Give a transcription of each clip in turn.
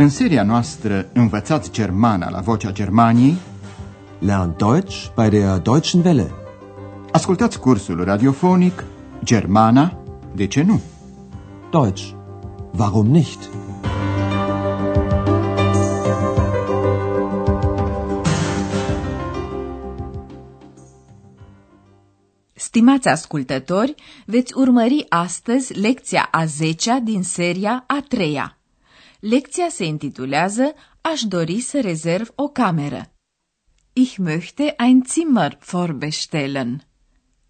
În seria noastră Învățați Germana la Vocea Germaniei Lernt Deutsch bei der Deutschen Welle. Ascultați cursul radiofonic Germana, de ce nu? Deutsch. Warum nicht? Stimați ascultători, veți urmări astăzi lecția a 10 din seria a treia. Lecția se intitulează Aș dori să rezerv o cameră. Ich möchte ein Zimmer vorbestellen.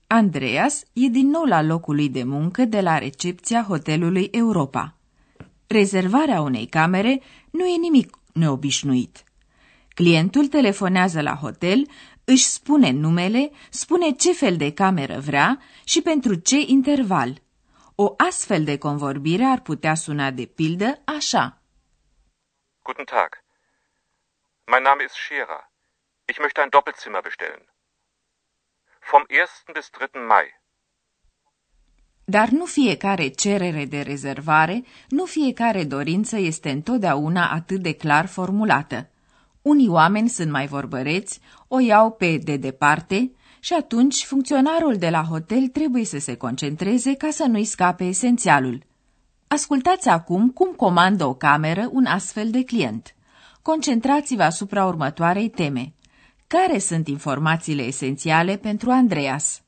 Andreas e din nou la locul lui de muncă de la recepția hotelului Europa. Rezervarea unei camere nu e nimic neobișnuit. Clientul telefonează la hotel, își spune numele, spune ce fel de cameră vrea și pentru ce interval. O astfel de convorbire ar putea suna de pildă așa. Guten Tag. Mein Name ist Scherer. Ich möchte ein Doppelzimmer bestellen. Vom 1. bis 3. Mai. Dar nu fiecare cerere de rezervare, nu fiecare dorință este întotdeauna atât de clar formulată. Unii oameni sunt mai vorbăreți, o iau pe de departe și atunci funcționarul de la hotel trebuie să se concentreze ca să nu-i scape esențialul. Ascultați acum cum comandă o cameră un astfel de client. Concentrați-vă asupra următoarei teme. Care sunt informațiile esențiale pentru Andreas?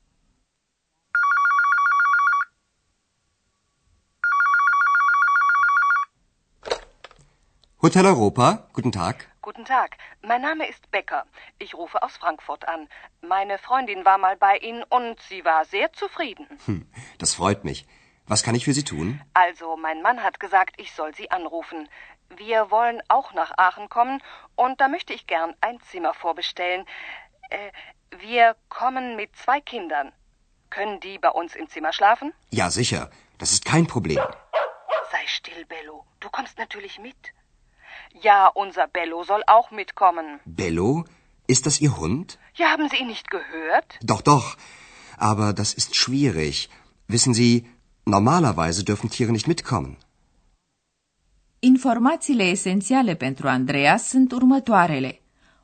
Hotel Europa, guten Tag. Guten Tag, mein Name ist Becker. Ich rufe aus Frankfurt an. Meine Freundin war mal bei Ihnen und sie war sehr zufrieden. Hm, das freut mich. Was kann ich für Sie tun? Also, mein Mann hat gesagt, ich soll Sie anrufen. Wir wollen auch nach Aachen kommen und da möchte ich gern ein Zimmer vorbestellen. Äh, wir kommen mit zwei Kindern. Können die bei uns im Zimmer schlafen? Ja, sicher. Das ist kein Problem. Sei still, Bello. Du kommst natürlich mit. Ja, unser Bello soll auch mitkommen. Bello? Ist das Ihr Hund? Ja, haben Sie ihn nicht gehört? Doch, doch. Aber das ist schwierig. Wissen Sie, normalerweise dürfen Tiere nicht mitkommen. Informațiile esențiale pentru Andreea sunt următoarele.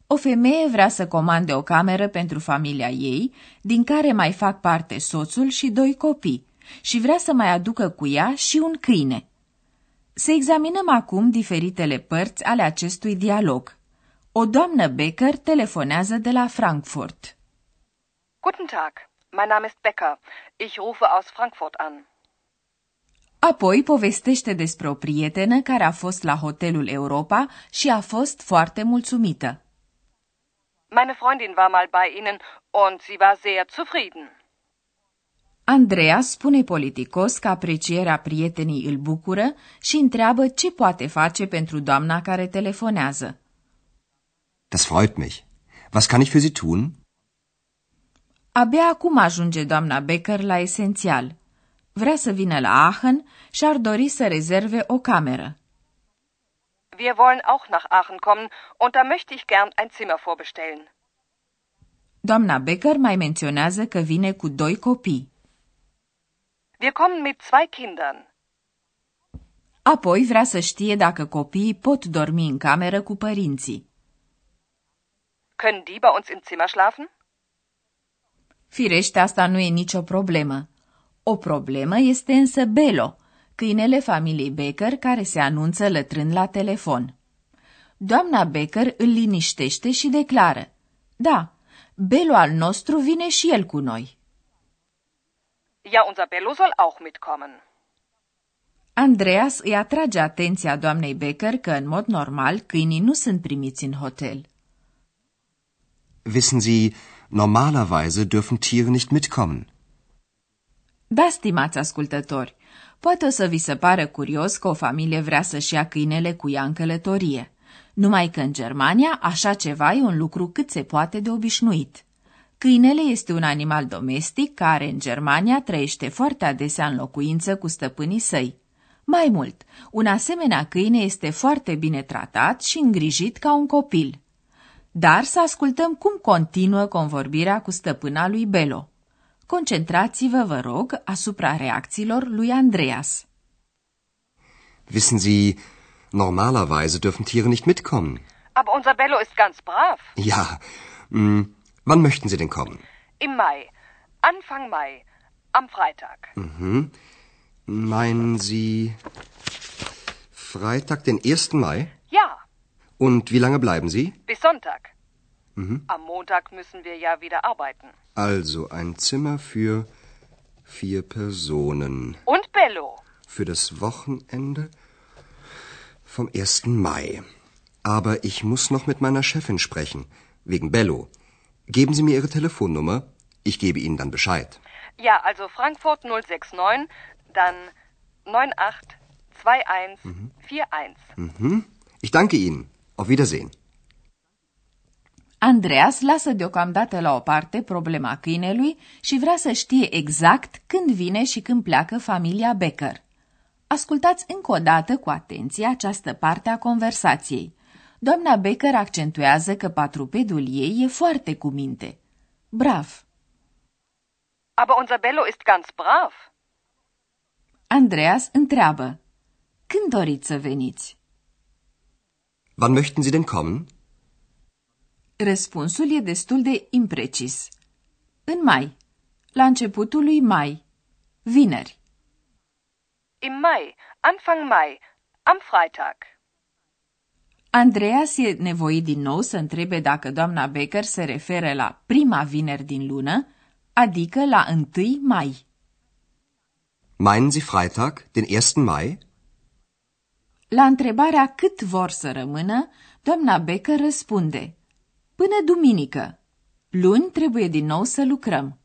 O femeie vrea să comande o cameră pentru familia ei, din care mai fac parte soțul și doi copii, și vrea să mai aducă cu ea și un câine. Să examinăm acum diferitele părți ale acestui dialog. O doamnă Becker telefonează de la Frankfurt. Guten Tag, mein Name ist Becker. Ich rufe aus Frankfurt an. Apoi povestește despre o prietenă care a fost la hotelul Europa și a fost foarte mulțumită. Meine Freundin war mal bei Ihnen und sie war sehr zufrieden. Andreea spune politicos că aprecierea prietenii îl bucură și întreabă ce poate face pentru doamna care telefonează. Das freut mich. Was kann ich für Sie tun? Abia acum ajunge doamna Becker la esențial. Vrea să vină la Aachen și ar dori să rezerve o cameră. Wir wollen auch nach Aachen kommen und da möchte ich gern ein Zimmer vorbestellen. Doamna Becker mai menționează că vine cu doi copii. Wir kommen mit zwei Kindern. Apoi vrea să știe dacă copiii pot dormi în cameră cu părinții. Können die bei uns im Zimmer schlafen? Firește, asta nu e nicio problemă. O problemă este însă Belo, câinele familiei Becker care se anunță lătrând la telefon. Doamna Becker îl liniștește și declară, Da, Belo al nostru vine și el cu noi. Ja, unser Bello soll auch mitkommen. Andreas îi atrage atenția doamnei Becker că, în mod normal, câinii nu sunt primiți în hotel. Wissen Sie, normalerweise dürfen Tiere nicht mitkommen. Da, stimați ascultători, poate o să vi se pară curios că o familie vrea să-și ia câinele cu ea în călătorie. Numai că în Germania așa ceva e un lucru cât se poate de obișnuit. Câinele este un animal domestic care în Germania trăiește foarte adesea în locuință cu stăpânii săi. Mai mult, un asemenea câine este foarte bine tratat și îngrijit ca un copil. Dar să ascultăm cum continuă convorbirea cu stăpâna lui Belo. Concentrați-vă, vă rog, asupra reacțiilor lui Andreas. Wissen Sie, Normalerweise dürfen Tiere nicht mitkommen. Aber unser Bello ist ganz brav. Ja. Hm, wann möchten Sie denn kommen? Im Mai. Anfang Mai. Am Freitag. Mhm. Meinen Sie Freitag, den 1. Mai? Ja, Und wie lange bleiben Sie? bis Sonntag. Mhm. Am Montag müssen wir ja wieder arbeiten. Also ein Zimmer für vier Personen. Und Bello. Für das Wochenende vom 1. Mai. Aber ich muss noch mit meiner Chefin sprechen. Wegen Bello. Geben Sie mir Ihre Telefonnummer. Ich gebe Ihnen dann Bescheid. Ja, also Frankfurt 069, dann 982141. Mhm. Ich danke Ihnen. Auf Wiedersehen. Andreas lasă deocamdată la o parte problema câinelui și vrea să știe exact când vine și când pleacă familia Becker. Ascultați încă o dată cu atenție această parte a conversației. Doamna Becker accentuează că patrupedul ei e foarte cu minte. Brav! Aber unser Bello ist ganz brav. Andreas întreabă. Când doriți să veniți? Wann möchten Sie denn kommen? Răspunsul e destul de imprecis. În mai. La începutul lui mai. Vineri. Im Mai, Anfang Mai, am Freitag. Andreas e nevoit din nou să întrebe dacă doamna Becker se referă la prima vineri din lună, adică la 1 mai. Meinen Sie Freitag, den 1. Mai? La întrebarea cât vor să rămână, doamna Becker răspunde Până duminică. Luni trebuie din nou să lucrăm.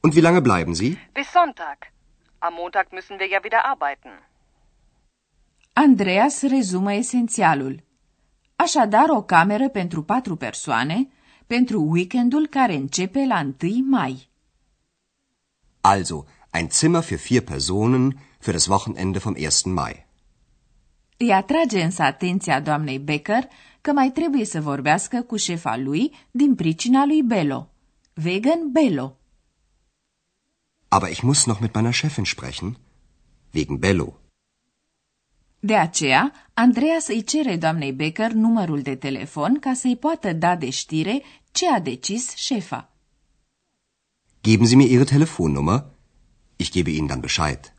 Und wie lange bleiben Sie? Bis Sonntag. Am Montag müssen wir ja wieder arbeiten. Andreas rezumă esențialul. Așadar, o cameră pentru patru persoane pentru weekendul care începe la 1 mai. Also, ein Zimmer für vier Personen für das Wochenende vom 1. Mai. Îi atrage însă atenția doamnei Becker că mai trebuie să vorbească cu șefa lui din pricina lui Bello. Vegan Bello. Aber ich muss noch mit meiner Chefin sprechen. Wegen Bello. De aceea, Andreas îi cere doamnei Becker numărul de telefon ca să-i poată da de știre ce a decis șefa. Geben Sie mir Ihre Telefonnummer. Ich gebe Ihnen dann Bescheid.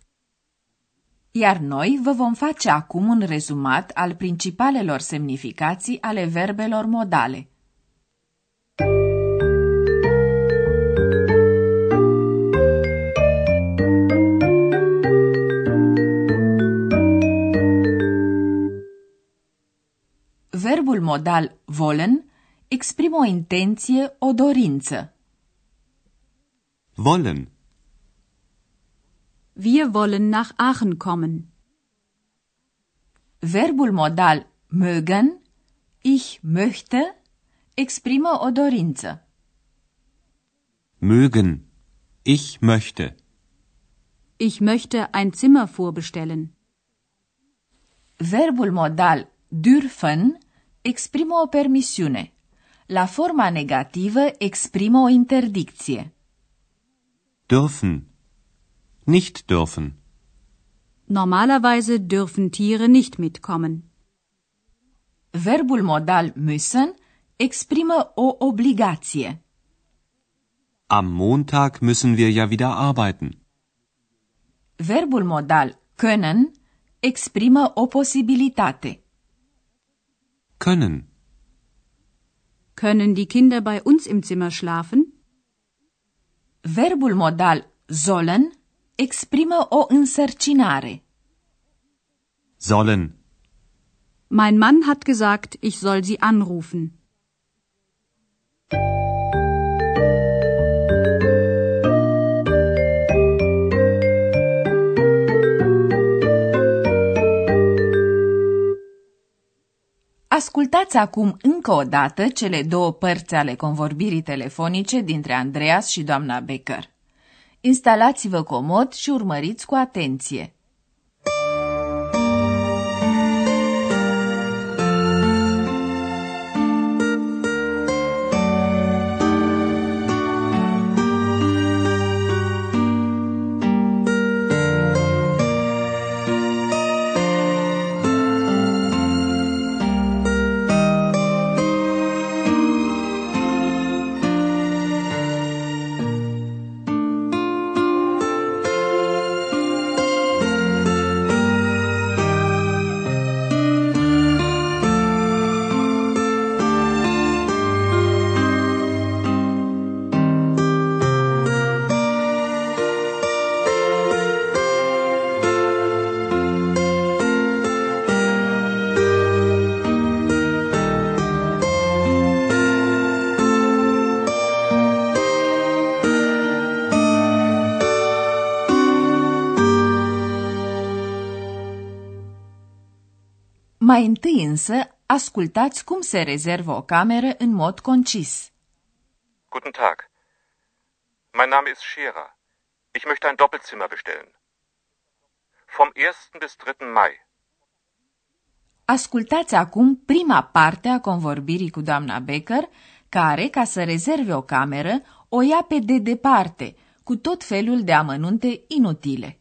Iar noi vă vom face acum un rezumat al principalelor semnificații ale verbelor modale. Verbul modal wollen exprimă o intenție, o dorință. Wollen. Wir wollen nach Aachen kommen. Verbul modal mögen, ich möchte, exprimă o dorință. Mögen. Ich möchte. Ich möchte ein Zimmer vorbestellen. Verbul modal dürfen exprimă o permisiune. La forma negativă exprimă o interdicție. Dürfen. Nicht dürfen. Normalerweise dürfen Tiere nicht mitkommen. Verbul modal müssen exprimă o obligație. Am Montag müssen wir ja wieder arbeiten. Verbul modal können exprimă o posibilitate. Können. Können die Kinder bei uns im Zimmer schlafen? Verbul modal sollen exprimă o însărcinare. Sollen. Mein Mann hat gesagt, ich soll sie anrufen. Ascultați acum încă o dată cele două părți ale convorbirii telefonice dintre Andreas și doamna Becker. Instalați-vă comod și urmăriți cu atenție. Mai întâi însă, ascultați cum se rezervă o cameră în mod concis. Guten Tag. Mein Name ist Scherer. Ich möchte ein Doppelzimmer bestellen. Vom 1. bis 3. Mai. Ascultați acum prima parte a convorbirii cu doamna Becker, care, ca să rezerve o cameră, o ia pe de departe, cu tot felul de amănunte inutile.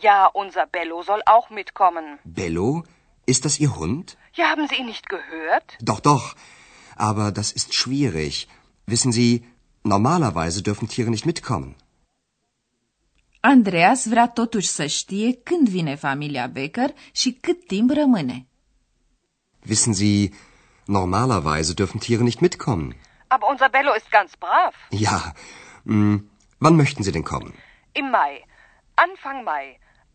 Ja, unser Bello soll auch mitkommen. Bello? Ist das Ihr Hund? Ja, haben Sie ihn nicht gehört? Doch, doch. Aber das ist schwierig. Wissen Sie, normalerweise dürfen Tiere nicht mitkommen. Andreas vrea totuși să știe când vine familia Becker și cât timp rămâne. Wissen Sie, normalerweise dürfen Tiere nicht mitkommen. Aber unser Bello ist ganz brav. Ja. Hm, wann möchten Sie denn kommen? Im Mai. Anfang Mai.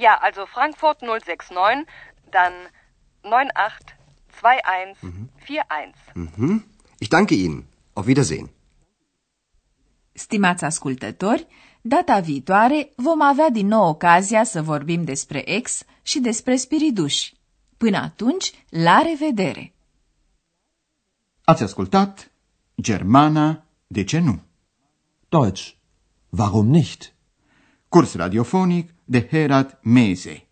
Ja, also Frankfurt 069, dann 982141. Mhm. Ich danke Ihnen. Auf Wiedersehen. Stimați ascultători, data viitoare vom avea din nou ocazia să vorbim despre ex și despre spiriduși. Până atunci, la revedere! Ați ascultat Germana, de ce nu? Deutsch. Warum nicht? Curs radiofonic de Herat Mese.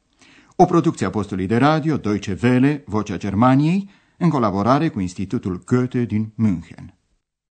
O producție a postului de radio Deutsche Welle, Vocea Germaniei, în colaborare cu Institutul Goethe din München.